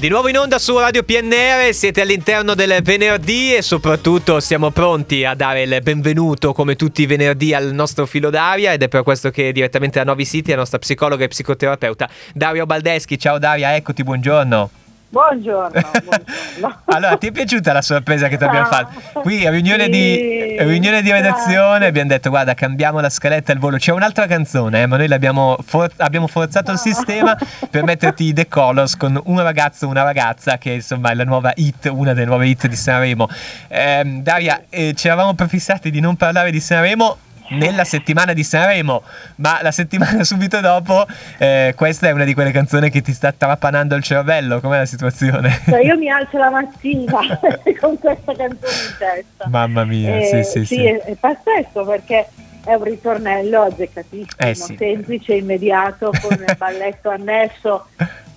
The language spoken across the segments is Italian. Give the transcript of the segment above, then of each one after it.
Di nuovo in onda su Radio PNR, siete all'interno del venerdì e soprattutto siamo pronti a dare il benvenuto come tutti i venerdì al nostro filo d'aria ed è per questo che direttamente da Novi City la nostra psicologa e psicoterapeuta Dario Baldeschi. Ciao Daria, eccoti, buongiorno. Buongiorno, buongiorno. allora, ti è piaciuta la sorpresa che ti abbiamo Ah, fatto? Qui a riunione, sì, di, riunione di redazione grazie. abbiamo detto guarda cambiamo la scaletta al volo. C'è un'altra canzone, eh, ma noi l'abbiamo for- abbiamo forzato il Ah. sistema per metterti i The Colors con un ragazzo una ragazza che insomma è la nuova hit, una delle nuove hit di Sanremo. Ehm, Daria, eh, ci eravamo prefissati di non parlare di Sanremo nella settimana di Sanremo, ma la settimana subito dopo eh, questa è una di quelle canzoni che ti sta trapanando il cervello. Com'è la situazione? Cioè, io mi alzo la mattina con questa canzone in testa. Mamma mia, Eh, sì, sì, sì. È, è pazzesco perché è un ritornello azzeccatissimo, Eh, sì. semplice, immediato, con il balletto annesso,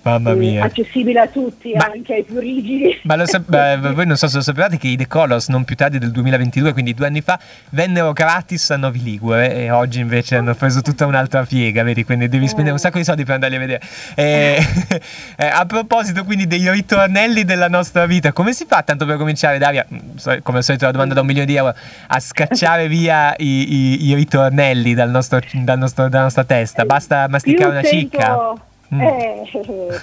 Mamma mia. accessibile a tutti, Ma- anche ai più rigidi. Ma sap- beh, voi non so se lo sapevate che i The Colors non più tardi del 2022, quindi due anni fa, vennero gratis a Novi Ligure e oggi invece hanno preso tutta un'altra piega, vedi? Quindi devi spendere un sacco di soldi per andarli a vedere. E, eh, a proposito quindi dei ritornelli della nostra vita, come si fa tanto per cominciare, Daria, mm, come al solito la domanda da un milione di euro, a scacciare via i, i- i ritornelli dal nostro- dal nostro- dalla nostra testa? Basta masticare una cicca? Mm. eh,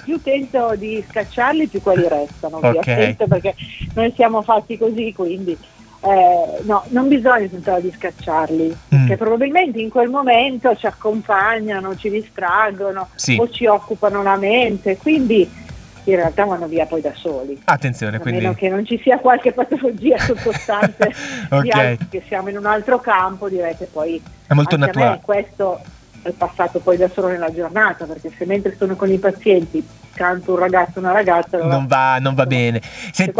più tento di scacciarli, più quelli restano. Ok. ovviamente, perché noi siamo fatti così, quindi eh, no, non bisogna tentare di scacciarli, Mm. che probabilmente in quel momento ci accompagnano, ci distraggono Sì. o ci occupano la mente, quindi in realtà vanno via poi da soli. Attenzione, A quindi... meno che non ci sia qualche patologia sottostante Ok. di altri, che siamo in un altro campo, direi che poi È molto naturale. questo è passato poi da solo nella giornata, perché se mentre sono con i pazienti canto un ragazzo o una ragazza, allora non va, non va bene. Senti,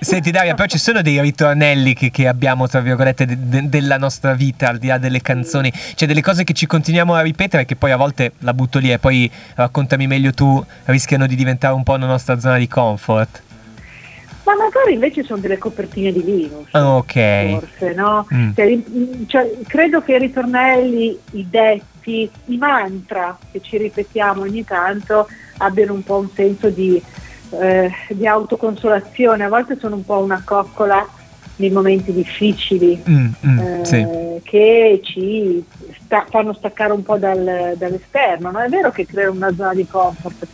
senti, Daria, però ci sono dei ritornelli che, che abbiamo, tra virgolette, de- de- della nostra vita, al di là delle canzoni. C'è delle cose che ci continuiamo a ripetere che poi a volte la butto lì e poi raccontami meglio tu, rischiano di diventare un po' una nostra zona di comfort. Ma magari invece sono delle copertine di Linux. Ok. Forse, no? Mm. Cioè, cioè, credo che i ritornelli, i detti, i mantra che ci ripetiamo ogni tanto abbiano un po' un senso di, eh, di autoconsolazione. A volte sono un po' una coccola nei momenti difficili. Mm, mm, eh, sì. che ci sta- fanno staccare un po' dal- dall'esterno. No? È vero che creano una zona di comfort.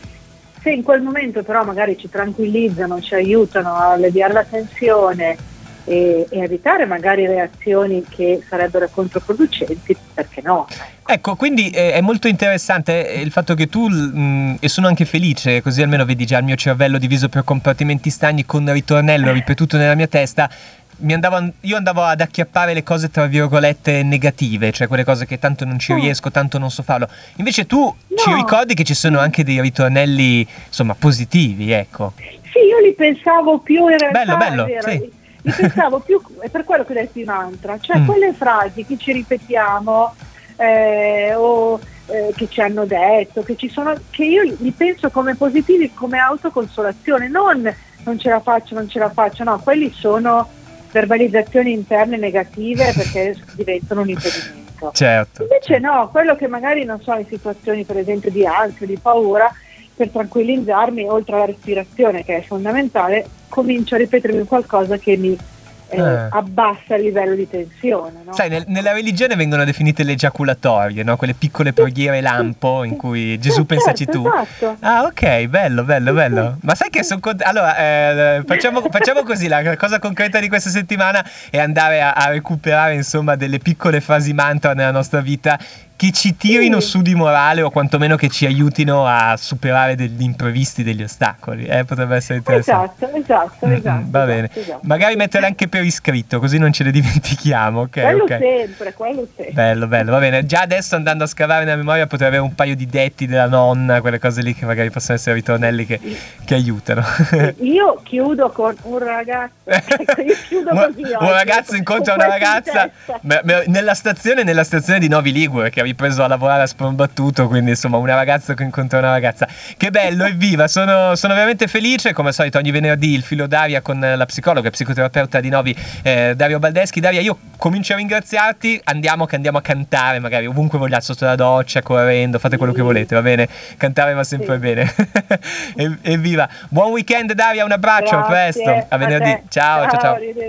Se in quel momento però magari ci tranquillizzano, ci aiutano a alleviare la tensione e, e evitare magari reazioni che sarebbero controproducenti, perché no? Ecco, quindi eh, è molto interessante eh, il fatto che tu, mh, e sono anche felice, così almeno vedi già il mio cervello diviso per compartimenti stagni con ritornello ripetuto nella mia testa. Mi andavo an- io andavo ad acchiappare le cose tra virgolette negative, cioè quelle cose che tanto non ci Mm. riesco, tanto non so farlo. Invece tu ci No. ricordi che ci sono anche dei ritornelli, insomma, positivi, ecco. Sì, io li pensavo più in realtà. Bello, bello, sì. Li pensavo più, è per quello che ho detto in mantra, cioè Mm. quelle frasi che ci ripetiamo eh, o eh, che ci hanno detto, che ci sono, che io li penso come positivi, come autoconsolazione, non non ce la faccio, non ce la faccio, no, quelli sono verbalizzazioni interne negative perché diventano un impedimento. Certo. Invece no, quello che magari non so in situazioni per esempio di ansia, di paura, per tranquillizzarmi, oltre alla respirazione che è fondamentale, comincio a ripetermi qualcosa che mi eh, Eh. abbassa il livello di tensione. No? Sai, nel- nella religione vengono definite le ejaculatorie, no? Quelle piccole preghiere lampo in cui Gesù Eh, pensaci certo, tu. Esatto. Ah, ok, bello, bello, bello. Ma sai che sono contento. Allora, eh, facciamo, facciamo così: la cosa concreta di questa settimana è andare a, a recuperare, insomma, delle piccole frasi mantra nella nostra vita che ci tirino su di morale o quantomeno che ci aiutino a superare degli imprevisti, degli ostacoli. Eh, potrebbe essere interessante. Esatto, esatto, Mm, mm, esatto. va bene. esatto, esatto. Magari mettere anche per iscritto, così non ce le dimentichiamo. Ok, quello ok. sempre, quello sempre. Bello, bello, va bene. Già adesso andando a scavare nella memoria potrei avere un paio di detti della nonna, quelle cose lì che magari possono essere ritornelli che, che aiutano. Io chiudo con un ragazzo, ecco, io chiudo un, così un oggi, ragazzo con incontra una ragazza me- me- nella stazione, nella stazione di Novi Ligure che poi preso a lavorare a sprombattuto, quindi insomma una ragazza che incontra una ragazza. Che bello, evviva, sono, sono veramente felice, come al solito ogni venerdì il filo d'aria con la psicologa e psicoterapeuta di Novi eh, Dario Baldeschi. Daria, io comincio a ringraziarti, andiamo che andiamo a cantare, magari ovunque vogliate, sotto la doccia, correndo, fate quello che volete, va bene? Cantare va sempre sì. bene. evviva. Buon weekend Daria, un abbraccio, Grazie, a presto, a venerdì. ciao, ciao. ciao. ciao.